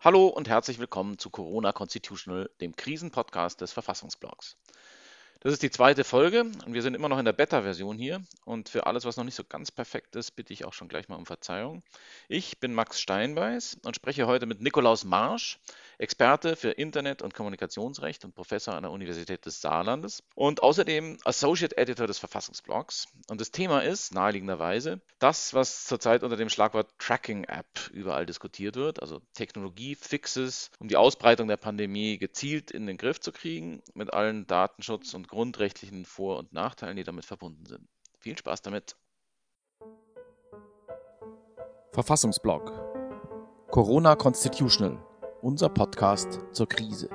Hallo und herzlich willkommen zu Corona Constitutional, dem Krisenpodcast des Verfassungsblogs. Das ist die zweite Folge und wir sind immer noch in der Beta-Version hier. Und für alles, was noch nicht so ganz perfekt ist, bitte ich auch schon gleich mal um Verzeihung. Ich bin Max Steinbeiß und spreche heute mit Nikolaus Marsch, Experte für Internet- und Kommunikationsrecht und Professor an der Universität des Saarlandes und außerdem Associate Editor des Verfassungsblogs. Und das Thema ist naheliegenderweise das, was zurzeit unter dem Schlagwort Tracking App überall diskutiert wird, also Technologie-Fixes, um die Ausbreitung der Pandemie gezielt in den Griff zu kriegen, mit allen Datenschutz- und grundrechtlichen Vor- und Nachteilen, die damit verbunden sind. Viel Spaß damit. Verfassungsblog Corona Constitutional unser Podcast zur Krise.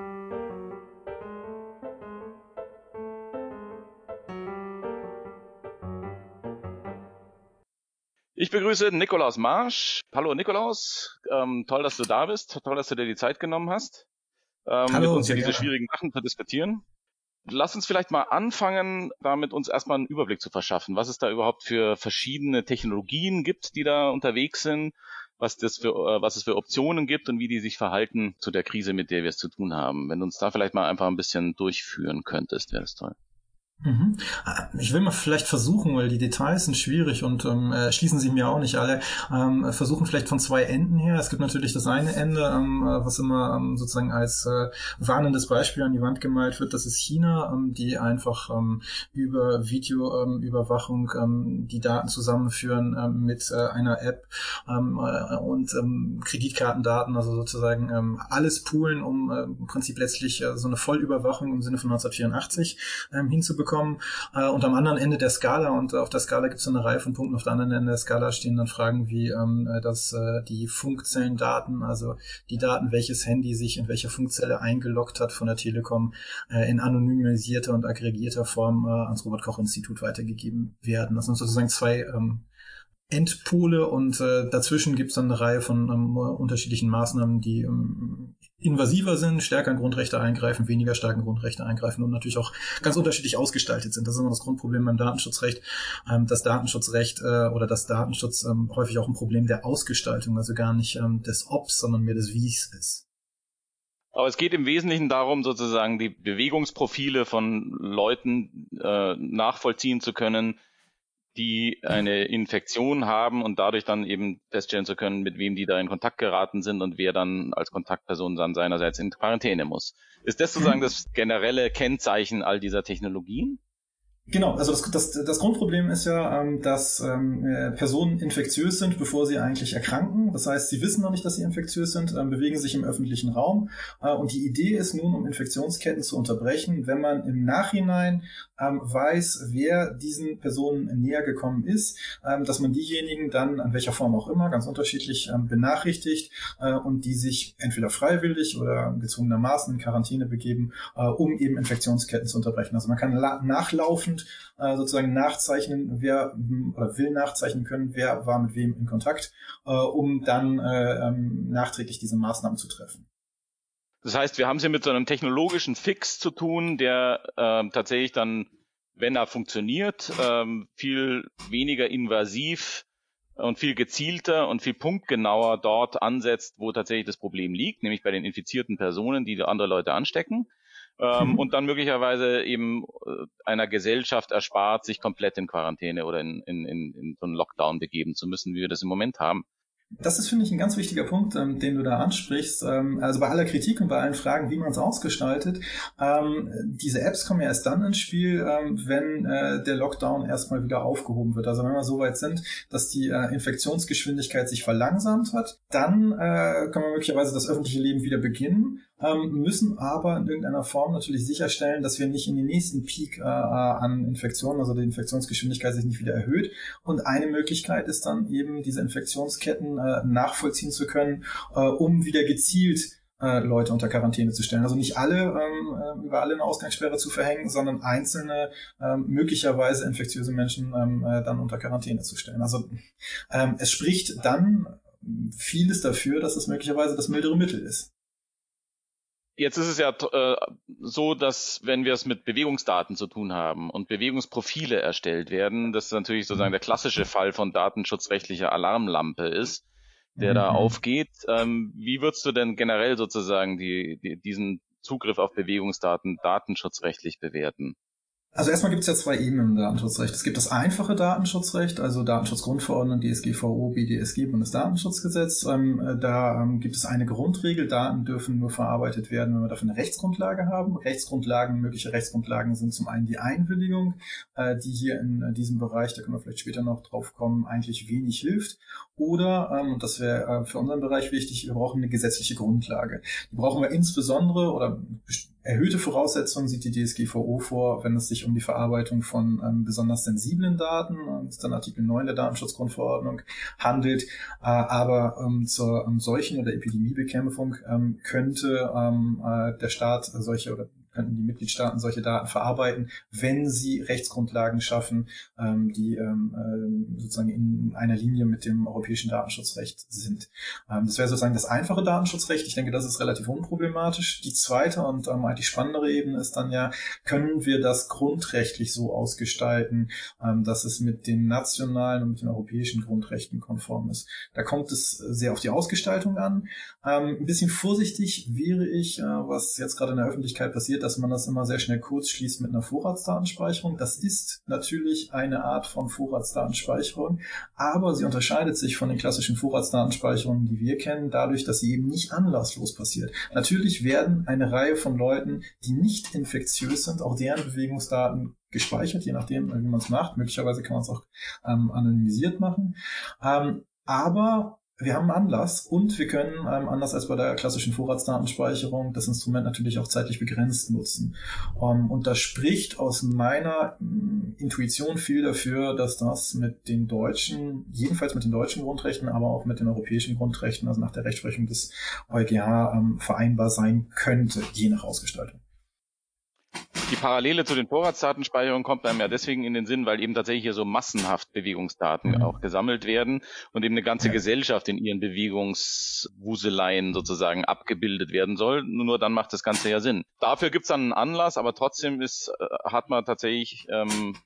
Ich begrüße Nikolaus Marsch. Hallo Nikolaus, ähm, toll, dass du da bist, toll, dass du dir die Zeit genommen hast, ähm, Hallo, mit uns hier diese schwierigen Sachen zu diskutieren. Lass uns vielleicht mal anfangen, damit uns erstmal einen Überblick zu verschaffen, was es da überhaupt für verschiedene Technologien gibt, die da unterwegs sind was, das für, äh, was es für Optionen gibt und wie die sich verhalten zu der Krise, mit der wir es zu tun haben. Wenn du uns da vielleicht mal einfach ein bisschen durchführen könntest, wäre das toll. Mhm. Ich will mal vielleicht versuchen, weil die Details sind schwierig und ähm, äh, schließen sich mir auch nicht alle, ähm, versuchen vielleicht von zwei Enden her. Es gibt natürlich das eine Ende, ähm, äh, was immer ähm, sozusagen als äh, warnendes Beispiel an die Wand gemalt wird, das ist China, ähm, die einfach ähm, über Videoüberwachung ähm, die Daten zusammenführen ähm, mit äh, einer App ähm, äh, und ähm, Kreditkartendaten, also sozusagen ähm, alles poolen, um äh, im Prinzip letztlich äh, so eine Vollüberwachung im Sinne von 1984 ähm, hinzubekommen bekommen. Äh, und am anderen Ende der Skala, und auf der Skala gibt es eine Reihe von Punkten, auf der anderen Ende der Skala stehen dann Fragen wie, ähm, äh, dass äh, die Funkzellendaten, also die Daten, welches Handy sich in welcher Funkzelle eingeloggt hat von der Telekom, äh, in anonymisierter und aggregierter Form äh, ans Robert-Koch-Institut weitergegeben werden. Das sind sozusagen zwei ähm, Endpole und äh, dazwischen gibt es dann eine Reihe von ähm, unterschiedlichen Maßnahmen, die ähm, invasiver sind, stärker in Grundrechte eingreifen, weniger stark in Grundrechte eingreifen und natürlich auch ganz unterschiedlich ausgestaltet sind. Das ist immer das Grundproblem beim Datenschutzrecht. Ähm, das Datenschutzrecht äh, oder das Datenschutz ähm, häufig auch ein Problem der Ausgestaltung, also gar nicht ähm, des Obs, sondern mehr des Wies ist. Aber es geht im Wesentlichen darum, sozusagen die Bewegungsprofile von Leuten äh, nachvollziehen zu können, die eine Infektion haben und dadurch dann eben feststellen zu können, mit wem die da in Kontakt geraten sind und wer dann als Kontaktperson dann seinerseits in Quarantäne muss. Ist das sozusagen das generelle Kennzeichen all dieser Technologien? Genau, also das, das, das Grundproblem ist ja, ähm, dass ähm, äh, Personen infektiös sind, bevor sie eigentlich erkranken. Das heißt, sie wissen noch nicht, dass sie infektiös sind, ähm, bewegen sich im öffentlichen Raum. Äh, und die Idee ist nun, um Infektionsketten zu unterbrechen, wenn man im Nachhinein weiß, wer diesen Personen näher gekommen ist, dass man diejenigen dann, an welcher Form auch immer, ganz unterschiedlich benachrichtigt äh, und die sich entweder freiwillig oder gezwungenermaßen in Quarantäne begeben, um eben Infektionsketten zu unterbrechen. Also man kann nachlaufend äh, sozusagen nachzeichnen, wer oder will nachzeichnen können, wer war mit wem in Kontakt, äh, um dann äh, ähm, nachträglich diese Maßnahmen zu treffen. Das heißt, wir haben es hier mit so einem technologischen Fix zu tun, der äh, tatsächlich dann, wenn er funktioniert, ähm, viel weniger invasiv und viel gezielter und viel punktgenauer dort ansetzt, wo tatsächlich das Problem liegt, nämlich bei den infizierten Personen, die andere Leute anstecken ähm, mhm. und dann möglicherweise eben äh, einer Gesellschaft erspart, sich komplett in Quarantäne oder in, in, in, in so einen Lockdown begeben zu müssen, wie wir das im Moment haben. Das ist, finde ich, ein ganz wichtiger Punkt, ähm, den du da ansprichst. Ähm, also bei aller Kritik und bei allen Fragen, wie man es ausgestaltet, ähm, diese Apps kommen ja erst dann ins Spiel, ähm, wenn äh, der Lockdown erstmal wieder aufgehoben wird. Also wenn wir so weit sind, dass die äh, Infektionsgeschwindigkeit sich verlangsamt hat, dann äh, kann man möglicherweise das öffentliche Leben wieder beginnen ähm, müssen aber in irgendeiner Form natürlich sicherstellen, dass wir nicht in den nächsten Peak äh, an Infektionen, also die Infektionsgeschwindigkeit sich nicht wieder erhöht. Und eine Möglichkeit ist dann eben, diese Infektionsketten äh, nachvollziehen zu können, äh, um wieder gezielt äh, Leute unter Quarantäne zu stellen. Also nicht alle ähm, äh, über alle eine Ausgangssperre zu verhängen, sondern einzelne ähm, möglicherweise infektiöse Menschen ähm, äh, dann unter Quarantäne zu stellen. Also es spricht dann vieles dafür, dass es möglicherweise das mildere Mittel ist. Jetzt ist es ja äh, so, dass wenn wir es mit Bewegungsdaten zu tun haben und Bewegungsprofile erstellt werden, das natürlich sozusagen der klassische Fall von datenschutzrechtlicher Alarmlampe ist, der mhm. da aufgeht. Ähm, wie würdest du denn generell sozusagen die, die, diesen Zugriff auf Bewegungsdaten datenschutzrechtlich bewerten? Also erstmal gibt es ja zwei Ebenen im Datenschutzrecht. Es gibt das einfache Datenschutzrecht, also Datenschutzgrundverordnung, DSGVO, BDSG, Bundesdatenschutzgesetz. Ähm, äh, da ähm, gibt es eine Grundregel, Daten dürfen nur verarbeitet werden, wenn wir dafür eine Rechtsgrundlage haben. Rechtsgrundlagen, mögliche Rechtsgrundlagen sind zum einen die Einwilligung, äh, die hier in äh, diesem Bereich, da können wir vielleicht später noch drauf kommen, eigentlich wenig hilft. Oder, ähm, und das wäre äh, für unseren Bereich wichtig, wir brauchen eine gesetzliche Grundlage. Die brauchen wir insbesondere oder erhöhte Voraussetzungen sieht die DSGVO vor, wenn es sich um die Verarbeitung von ähm, besonders sensiblen Daten, das ist dann Artikel 9 der Datenschutzgrundverordnung, handelt. Äh, aber ähm, zur ähm, Seuchen- oder Epidemiebekämpfung ähm, könnte ähm, äh, der Staat solche oder könnten die Mitgliedstaaten solche Daten verarbeiten, wenn sie Rechtsgrundlagen schaffen, ähm, die ähm, äh, sozusagen in einer Linie mit dem europäischen Datenschutzrecht sind. Ähm, das wäre sozusagen das einfache Datenschutzrecht. Ich denke, das ist relativ unproblematisch. Die zweite und ähm, eigentlich spannendere Ebene ist dann ja, können wir das grundrechtlich so ausgestalten, ähm, dass es mit den nationalen und mit den europäischen Grundrechten konform ist. Da kommt es sehr auf die Ausgestaltung an. Ähm, ein bisschen vorsichtig wäre ich, äh, was jetzt gerade in der Öffentlichkeit passiert, dass man das immer sehr schnell kurz schließt mit einer Vorratsdatenspeicherung. Das ist natürlich eine Art von Vorratsdatenspeicherung, aber sie unterscheidet sich von den klassischen Vorratsdatenspeicherungen, die wir kennen, dadurch, dass sie eben nicht anlasslos passiert. Natürlich werden eine Reihe von Leuten, die nicht infektiös sind, auch deren Bewegungsdaten gespeichert, je nachdem, wie man es macht. Möglicherweise kann man es auch ähm, anonymisiert machen. Ähm, aber wir haben Anlass und wir können, ähm, anders als bei der klassischen Vorratsdatenspeicherung, das Instrument natürlich auch zeitlich begrenzt nutzen. Ähm, und das spricht aus meiner ähm, Intuition viel dafür, dass das mit den deutschen, jedenfalls mit den deutschen Grundrechten, aber auch mit den europäischen Grundrechten, also nach der Rechtsprechung des EuGH, ähm, vereinbar sein könnte, je nach Ausgestaltung. Die Parallele zu den Vorratsdatenspeicherungen kommt einem ja deswegen in den Sinn, weil eben tatsächlich hier so massenhaft Bewegungsdaten mhm. auch gesammelt werden und eben eine ganze ja. Gesellschaft in ihren Bewegungswuseleien sozusagen abgebildet werden soll. Nur dann macht das Ganze ja Sinn. Dafür gibt's dann einen Anlass, aber trotzdem ist, äh, hat man tatsächlich ähm,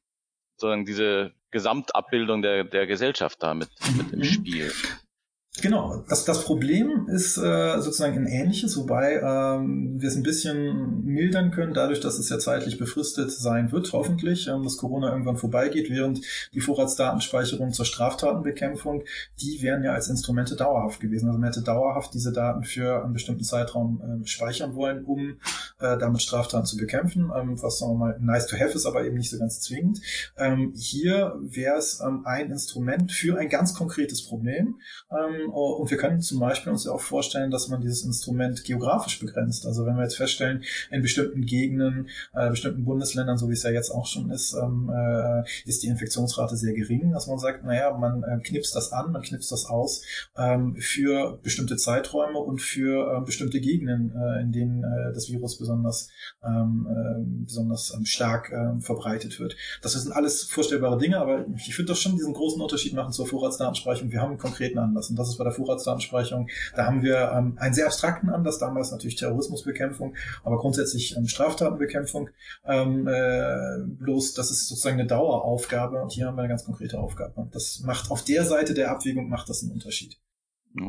sozusagen diese Gesamtabbildung der, der Gesellschaft da mit, mit im mhm. Spiel. Genau, das, das Problem ist äh, sozusagen ein ähnliches, wobei ähm, wir es ein bisschen mildern können, dadurch, dass es ja zeitlich befristet sein wird, hoffentlich, ähm, dass Corona irgendwann vorbeigeht, während die Vorratsdatenspeicherung zur Straftatenbekämpfung, die wären ja als Instrumente dauerhaft gewesen. Also man hätte dauerhaft diese Daten für einen bestimmten Zeitraum ähm, speichern wollen, um äh, damit Straftaten zu bekämpfen, ähm, was sagen wir mal nice to have ist, aber eben nicht so ganz zwingend. Ähm, hier wäre es ähm, ein Instrument für ein ganz konkretes Problem. Ähm, und wir können zum Beispiel uns auch vorstellen, dass man dieses Instrument geografisch begrenzt. Also wenn wir jetzt feststellen, in bestimmten Gegenden, äh, bestimmten Bundesländern, so wie es ja jetzt auch schon ist, ähm, äh, ist die Infektionsrate sehr gering, dass man sagt, naja, man äh, knipst das an, man knipst das aus ähm, für bestimmte Zeiträume und für äh, bestimmte Gegenden, äh, in denen äh, das Virus besonders, ähm, äh, besonders ähm, stark äh, verbreitet wird. Das sind alles vorstellbare Dinge, aber ich würde doch schon diesen großen Unterschied machen zur Vorratsdatenspeicherung. Wir haben einen konkreten Anlass und das ist ist bei der Vorratsdatenspeicherung. Da haben wir ähm, einen sehr abstrakten Anlass, damals natürlich Terrorismusbekämpfung, aber grundsätzlich ähm, Straftatenbekämpfung. Ähm, äh, bloß, das ist sozusagen eine Daueraufgabe und hier haben wir eine ganz konkrete Aufgabe. Das macht auf der Seite der Abwägung macht das einen Unterschied.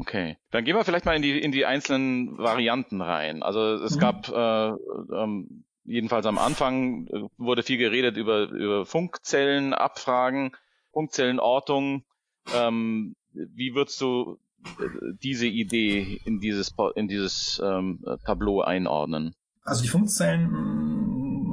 Okay, dann gehen wir vielleicht mal in die in die einzelnen Varianten rein. Also es mhm. gab äh, ähm, jedenfalls am Anfang äh, wurde viel geredet über über Funkzellenabfragen, Funkzellenortung. Ähm, wie würdest du äh, diese Idee in dieses, in dieses ähm, Tableau einordnen? Also die Funkzellen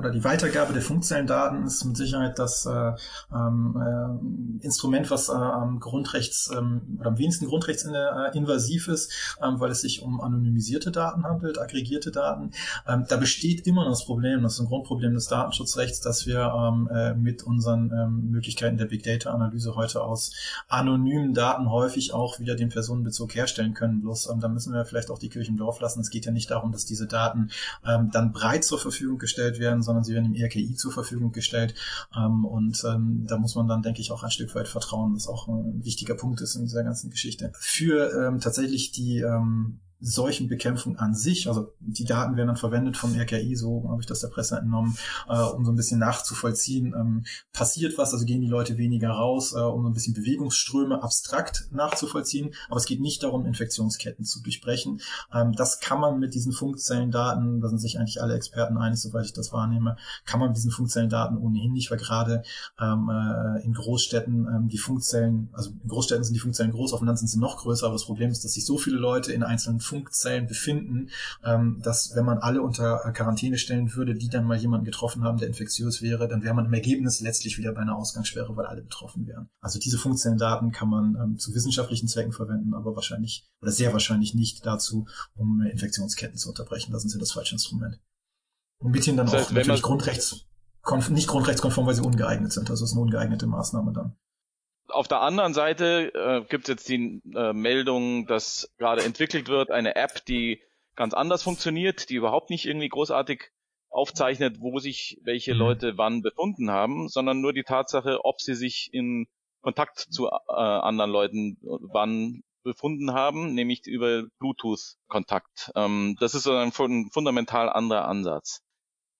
oder die Weitergabe der Funkzellendaten ist mit Sicherheit das äh, ähm, äh, Instrument, was äh, am Grundrechts ähm, oder am wenigsten grundrechtsinvasiv äh, ist, ähm, weil es sich um anonymisierte Daten handelt, aggregierte Daten. Ähm, da besteht immer das Problem, das ist ein Grundproblem des Datenschutzrechts, dass wir ähm, äh, mit unseren ähm, Möglichkeiten der Big Data Analyse heute aus anonymen Daten häufig auch wieder den Personenbezug herstellen können. Bloß ähm, da müssen wir vielleicht auch die Kirche im Dorf lassen. Es geht ja nicht darum, dass diese Daten ähm, dann breit zur Verfügung gestellt werden, sondern sondern sie werden im RKI zur Verfügung gestellt. Ähm, und ähm, da muss man dann, denke ich, auch ein Stück weit vertrauen, was auch ein wichtiger Punkt ist in dieser ganzen Geschichte. Für ähm, tatsächlich die ähm, Seuchenbekämpfung an sich, also die Daten werden dann verwendet vom RKI, so habe ich das der Presse entnommen, äh, um so ein bisschen nachzuvollziehen, ähm, passiert was, also gehen die Leute weniger raus, äh, um so ein bisschen Bewegungsströme abstrakt nachzuvollziehen, aber es geht nicht darum, Infektionsketten zu durchbrechen. Ähm, das kann man mit diesen Funkzellendaten, da sind sich eigentlich alle Experten einig, soweit ich das wahrnehme, kann man mit diesen Funkzellendaten ohnehin nicht, weil gerade ähm, äh, in Großstädten ähm, die Funkzellen, also in Großstädten sind die Funkzellen groß, auf dem Land sind sie noch größer, aber das Problem ist, dass sich so viele Leute in einzelnen befinden, ähm, dass wenn man alle unter Quarantäne stellen würde, die dann mal jemanden getroffen haben, der infektiös wäre, dann wäre man im Ergebnis letztlich wieder bei einer Ausgangssperre, weil alle betroffen wären. Also diese Funkzellendaten kann man ähm, zu wissenschaftlichen Zwecken verwenden, aber wahrscheinlich oder sehr wahrscheinlich nicht dazu, um Infektionsketten zu unterbrechen. Da sind sie das falsche Instrument. Und mit ihnen dann das heißt, auch natürlich Grundrechts, nicht grundrechtskonform, weil sie ungeeignet sind. Also es ist eine ungeeignete Maßnahme dann. Auf der anderen Seite äh, gibt es jetzt die äh, Meldung, dass gerade entwickelt wird eine App, die ganz anders funktioniert, die überhaupt nicht irgendwie großartig aufzeichnet, wo sich welche mhm. Leute wann befunden haben, sondern nur die Tatsache, ob sie sich in Kontakt zu äh, anderen Leuten wann befunden haben, nämlich über Bluetooth-Kontakt. Ähm, das ist so ein fundamental anderer Ansatz.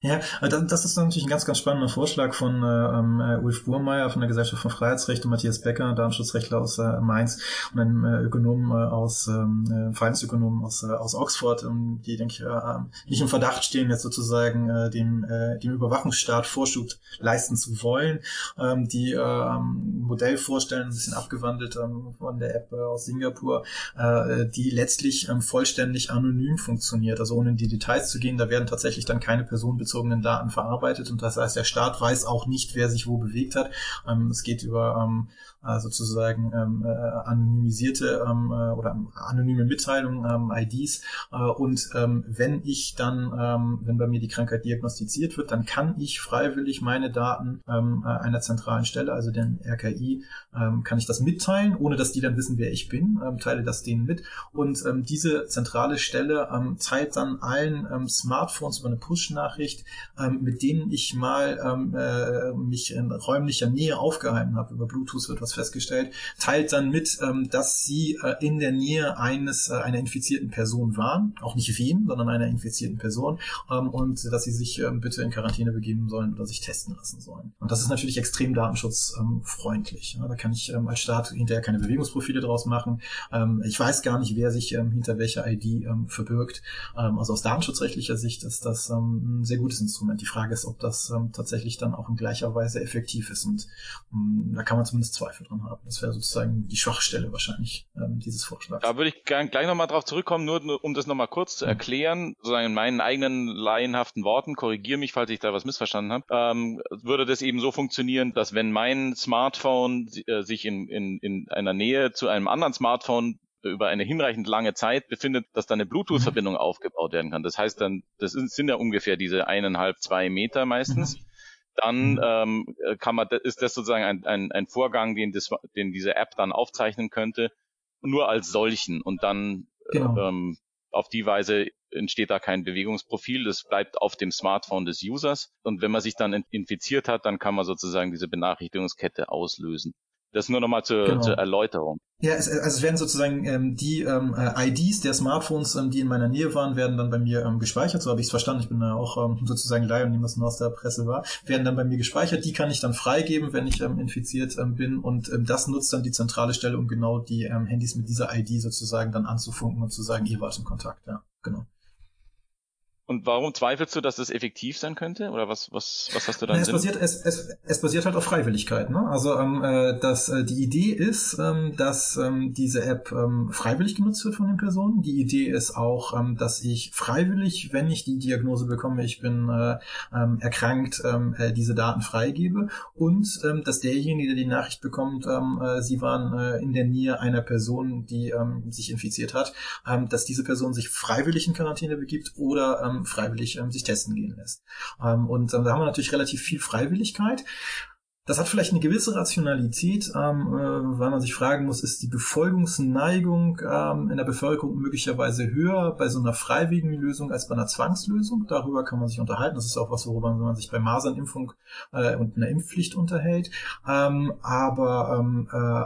Ja, das ist natürlich ein ganz, ganz spannender Vorschlag von äh, ähm, äh, Ulf Burmeier von der Gesellschaft für Freiheitsrecht und Matthias Becker, Datenschutzrechtler aus äh, Mainz und einem äh, Ökonomen äh, aus, ähm, äh, Verhaltensökonomen aus, äh, aus Oxford, ähm, die, denke ich, äh, ähm, nicht im Verdacht stehen, jetzt sozusagen äh, dem, äh, dem Überwachungsstaat Vorschub leisten zu wollen, ähm, die äh, ein Modell vorstellen, ein bisschen abgewandelt ähm, von der App äh, aus Singapur, äh, die letztlich ähm, vollständig anonym funktioniert, also ohne in die Details zu gehen, da werden tatsächlich dann keine Personen personenbezogenen Daten verarbeitet und das heißt, der Staat weiß auch nicht, wer sich wo bewegt hat. Ähm, es geht über ähm, äh, sozusagen ähm, äh, anonymisierte ähm, äh, oder anonyme Mitteilungen, ähm, IDs. Äh, und ähm, wenn ich dann, ähm, wenn bei mir die Krankheit diagnostiziert wird, dann kann ich freiwillig meine Daten ähm, äh, einer zentralen Stelle, also den RKI, ähm, kann ich das mitteilen, ohne dass die dann wissen, wer ich bin, ähm, teile das denen mit. Und ähm, diese zentrale Stelle ähm, teilt dann allen ähm, Smartphones über eine Push-Nachricht, ähm, mit denen ich mal ähm, äh, mich in räumlicher Nähe aufgehalten habe. Über Bluetooth wird was festgestellt, teilt dann mit, ähm, dass sie äh, in der Nähe eines äh, einer infizierten Person waren, auch nicht wem, sondern einer infizierten Person, ähm, und dass sie sich ähm, bitte in Quarantäne begeben sollen oder sich testen lassen sollen. Und das ist natürlich extrem datenschutzfreundlich. Ja, da kann ich ähm, als Staat hinterher keine Bewegungsprofile draus machen. Ähm, ich weiß gar nicht, wer sich ähm, hinter welcher ID verbirgt. Also aus datenschutzrechtlicher Sicht ist das ein sehr gutes Instrument. Die Frage ist, ob das tatsächlich dann auch in gleicher Weise effektiv ist. Und ähm, da kann man zumindest Zweifel dran haben. Das wäre sozusagen die Schwachstelle wahrscheinlich ähm, dieses Vorschlags. Da würde ich gleich nochmal drauf zurückkommen, nur, nur um das nochmal kurz zu mhm. erklären, sozusagen in meinen eigenen laienhaften Worten, korrigiere mich, falls ich da was missverstanden habe, ähm, würde das eben so funktionieren, dass wenn mein Smartphone äh, sich in, in, in einer Nähe zu einem anderen Smartphone über eine hinreichend lange Zeit befindet, dass da eine Bluetooth-Verbindung mhm. aufgebaut werden kann. Das heißt dann, das sind ja ungefähr diese eineinhalb, zwei Meter meistens. Mhm dann mhm. ähm, kann man, ist das sozusagen ein, ein, ein Vorgang, den, das, den diese App dann aufzeichnen könnte, nur als solchen und dann genau. ähm, auf die Weise entsteht da kein Bewegungsprofil, das bleibt auf dem Smartphone des Users und wenn man sich dann infiziert hat, dann kann man sozusagen diese Benachrichtigungskette auslösen. Das nur nochmal zur, genau. zur Erläuterung. Ja, es, also es werden sozusagen ähm, die ähm, äh, IDs der Smartphones, ähm, die in meiner Nähe waren, werden dann bei mir ähm, gespeichert. So habe ich es verstanden. Ich bin da auch ähm, sozusagen Laie und nehme das nur aus der Presse war. Werden dann bei mir gespeichert. Die kann ich dann freigeben, wenn ich ähm, infiziert ähm, bin. Und ähm, das nutzt dann die zentrale Stelle, um genau die ähm, Handys mit dieser ID sozusagen dann anzufunken und zu sagen, ihr wart im Kontakt. Ja, genau. Und warum zweifelst du, dass das effektiv sein könnte? Oder was, was, was hast du da? Es basiert, es, es, es basiert halt auf Freiwilligkeit. Ne? Also ähm, äh, dass, äh, die Idee ist, ähm, dass ähm, diese App ähm, freiwillig genutzt wird von den Personen. Die Idee ist auch, ähm, dass ich freiwillig, wenn ich die Diagnose bekomme, ich bin äh, ähm, erkrankt, ähm, äh, diese Daten freigebe. Und ähm, dass derjenige, der die Nachricht bekommt, ähm, äh, sie waren äh, in der Nähe einer Person, die ähm, sich infiziert hat, ähm, dass diese Person sich freiwillig in Quarantäne begibt oder ähm, ähm, freiwillig ähm, sich testen gehen lässt. Ähm, und ähm, da haben wir natürlich relativ viel Freiwilligkeit. Das hat vielleicht eine gewisse Rationalität, ähm, äh, weil man sich fragen muss, ist die Befolgungsneigung ähm, in der Bevölkerung möglicherweise höher bei so einer freiwilligen Lösung als bei einer Zwangslösung? Darüber kann man sich unterhalten. Das ist auch was, worüber man sich bei Masernimpfung äh, und einer Impfpflicht unterhält. Ähm, aber ähm, äh,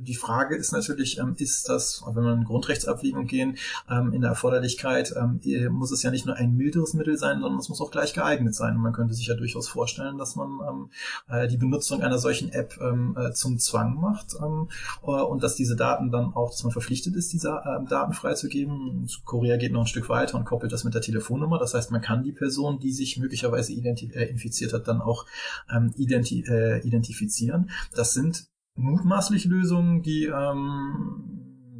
die Frage ist natürlich, ähm, ist das, wenn wir in Grundrechtsabwägung gehen, ähm, in der Erforderlichkeit, ähm, muss es ja nicht nur ein milderes Mittel sein, sondern es muss auch gleich geeignet sein. Und man könnte sich ja durchaus vorstellen, dass man äh, die Benutzung einer solchen App äh, zum Zwang macht äh, und dass diese Daten dann auch, dass man verpflichtet ist, diese Daten freizugeben. Korea geht noch ein Stück weiter und koppelt das mit der Telefonnummer. Das heißt, man kann die Person, die sich möglicherweise infiziert hat, dann auch identi identifizieren. Das sind mutmaßlich Lösungen, die ähm,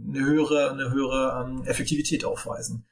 eine höhere, eine höhere ähm, Effektivität aufweisen.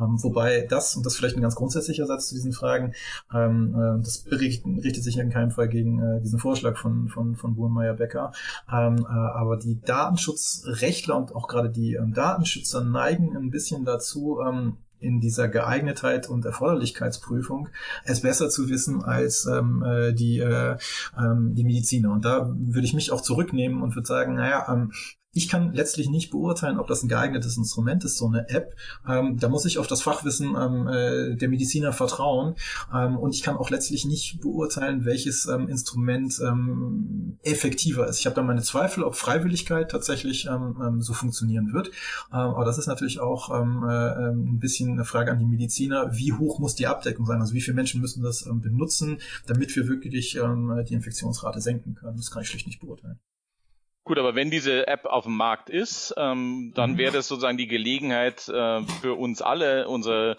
Ähm, wobei das, und das ist vielleicht ein ganz grundsätzlicher Satz zu diesen Fragen, ähm, äh, das bericht, richtet sich in keinem Fall gegen äh, diesen Vorschlag von, von, von Burmeier-Becker. Ähm, äh, aber die Datenschutzrechtler und auch gerade die ähm, Datenschützer neigen ein bisschen dazu, ähm, in dieser Geeignetheit und Erforderlichkeitsprüfung es besser zu wissen als ähm, äh, die, äh, ähm, die Mediziner. Und da würde ich mich auch zurücknehmen und würde sagen, naja, ähm, ich kann letztlich nicht beurteilen, ob das ein geeignetes Instrument ist, so eine App. Ähm, da muss ich auf das Fachwissen ähm, äh, der Mediziner vertrauen. Ähm, und ich kann auch letztlich nicht beurteilen, welches ähm, Instrument ähm, effektiver ist. Ich habe da meine Zweifel, ob Freiwilligkeit tatsächlich ähm, so funktionieren wird. aber das ist natürlich auch äh, ein bisschen eine Frage an die Mediziner. Wie hoch muss die Abdeckung sein? Also wie viele Menschen müssen das benutzen, damit wir wirklich die Infektionsrate senken können? Das kann ich schlicht nicht beurteilen. Gut, aber wenn diese App auf dem Markt ist, ähm, dann mhm. wäre das sozusagen die Gelegenheit äh, für uns alle, unsere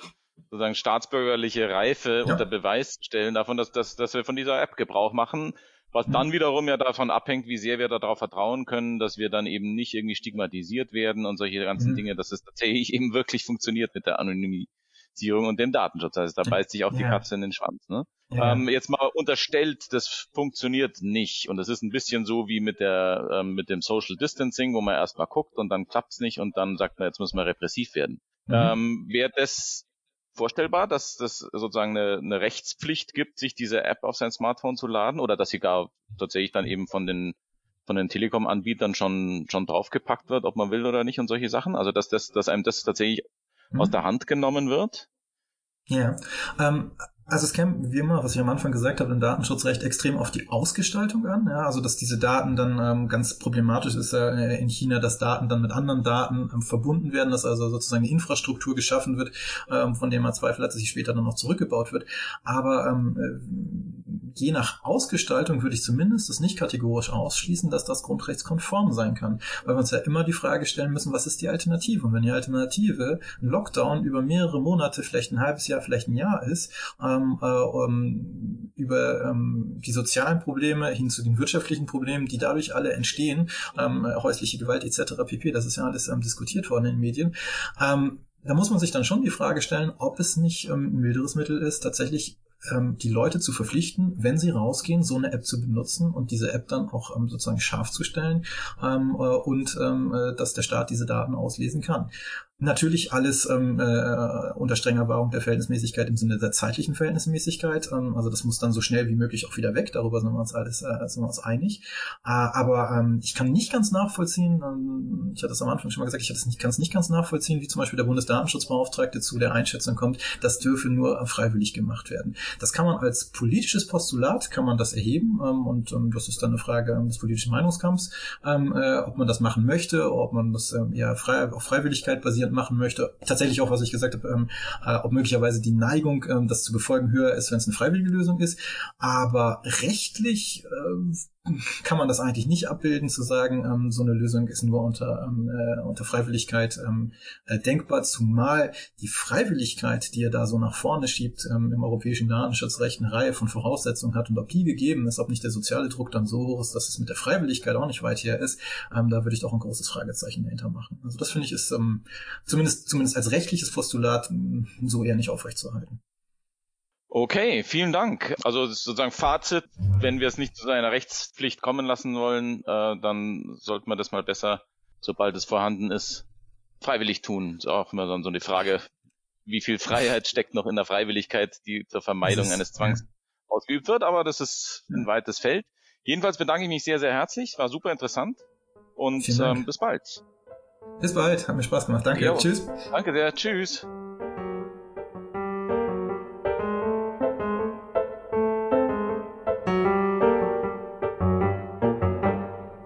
sozusagen staatsbürgerliche Reife ja. unter Beweis zu stellen davon, dass, dass, dass wir von dieser App Gebrauch machen, was mhm. dann wiederum ja davon abhängt, wie sehr wir darauf vertrauen können, dass wir dann eben nicht irgendwie stigmatisiert werden und solche ganzen mhm. Dinge, dass es tatsächlich eben wirklich funktioniert mit der Anonymität Zertifizierung und dem Datenschutz. Also da beißt sich auch die ja. Katze in den Schwanz. Ne? Ja. Ähm, jetzt mal unterstellt, das funktioniert nicht. Und das ist ein bisschen so wie mit der ähm, mit dem Social Distancing, wo man erstmal guckt und dann klappt's nicht und dann sagt man, jetzt müssen wir repressiv werden. Mhm. Ähm, Wäre das vorstellbar, dass das sozusagen eine, eine Rechtspflicht gibt, sich diese App auf sein Smartphone zu laden oder dass sie gar tatsächlich dann eben von den von den Telekom-Anbietern schon schon draufgepackt wird, ob man will oder nicht und solche Sachen. Also dass das, dass einem das tatsächlich mhm. aus der Hand genommen wird? Ja, ähm, also es käme, wie immer, was ich am Anfang gesagt habe, im Datenschutzrecht extrem auf die Ausgestaltung an. Ja, also dass diese Daten dann ähm, ganz problematisch ist äh, in China, dass Daten dann mit anderen Daten ähm, verbunden werden, dass also sozusagen eine Infrastruktur geschaffen wird, ähm, von der man Zweifel hat, dass sie später dann noch zurückgebaut wird. Aber ähm, äh, je nach Ausgestaltung würde ich zumindest das nicht kategorisch ausschließen, dass das grundrechtskonform sein kann. Weil wir uns ja immer die Frage stellen müssen, was ist die Alternative? Und wenn die Alternative ein Lockdown über mehrere Monate, vielleicht ein halbes Jahr, vielleicht ein Jahr ist, ähm, ähm, über ähm, die sozialen Probleme hin zu den wirtschaftlichen Problemen, die dadurch alle entstehen, ähm, häusliche Gewalt etc. pp. Das ist ja alles ähm, diskutiert worden in den Medien. Ähm, da muss man sich dann schon die Frage stellen, ob es nicht ein milderes Mittel ist, tatsächlich ähm, die Leute zu verpflichten, wenn sie rausgehen, so eine App zu benutzen und diese App dann auch ähm, sozusagen scharf zu stellen ähm, äh, und ähm, äh, dass der Staat diese Daten auslesen kann. Natürlich alles ähm, äh, unter strenger Wahrung der Verhältnismäßigkeit im Sinne der zeitlichen Verhältnismäßigkeit. Ähm, also das muss dann so schnell wie möglich auch wieder weg. Darüber sind wir uns alles äh, sind wir uns einig. Äh, aber ähm, ich kann nicht ganz nachvollziehen. Ähm, ich hatte es am Anfang schon mal gesagt. Ich nicht, kann es nicht ganz nachvollziehen, wie zum Beispiel der Bundesdatenschutzbeauftragte zu der Einschätzung kommt, das dürfe nur freiwillig gemacht werden. Das kann man als politisches Postulat kann man das erheben ähm, und ähm, das ist dann eine Frage ähm, des politischen Meinungskampfs, ähm, äh, ob man das machen möchte, ob man das ähm, eher frei, auf Freiwilligkeit basiert machen möchte. Tatsächlich auch, was ich gesagt habe, ähm, äh, ob möglicherweise die Neigung, ähm, das zu befolgen, höher ist, wenn es eine freiwillige Lösung ist. Aber rechtlich äh, kann man das eigentlich nicht abbilden, zu sagen, ähm, so eine Lösung ist nur unter, ähm, äh, unter Freiwilligkeit ähm, äh, denkbar, zumal die Freiwilligkeit, die er da so nach vorne schiebt, ähm, im europäischen Datenschutzrecht eine Reihe von Voraussetzungen hat und ob die gegeben ist, ob nicht der soziale Druck dann so hoch ist, dass es mit der Freiwilligkeit auch nicht weit her ist, ähm, da würde ich doch ein großes Fragezeichen dahinter machen. Also das finde ich ist ähm, zumindest, zumindest als rechtliches Postulat so eher nicht aufrechtzuerhalten. Okay, vielen Dank. Also sozusagen Fazit, wenn wir es nicht zu einer Rechtspflicht kommen lassen wollen, äh, dann sollte man das mal besser, sobald es vorhanden ist, freiwillig tun. Ist auch immer so eine Frage, wie viel Freiheit steckt noch in der Freiwilligkeit, die zur Vermeidung ist, eines Zwangs ausgeübt wird, aber das ist ein weites Feld. Jedenfalls bedanke ich mich sehr, sehr herzlich, war super interessant und ähm, bis bald. Bis bald, hat mir Spaß gemacht. Danke, jo. tschüss. Danke sehr, tschüss.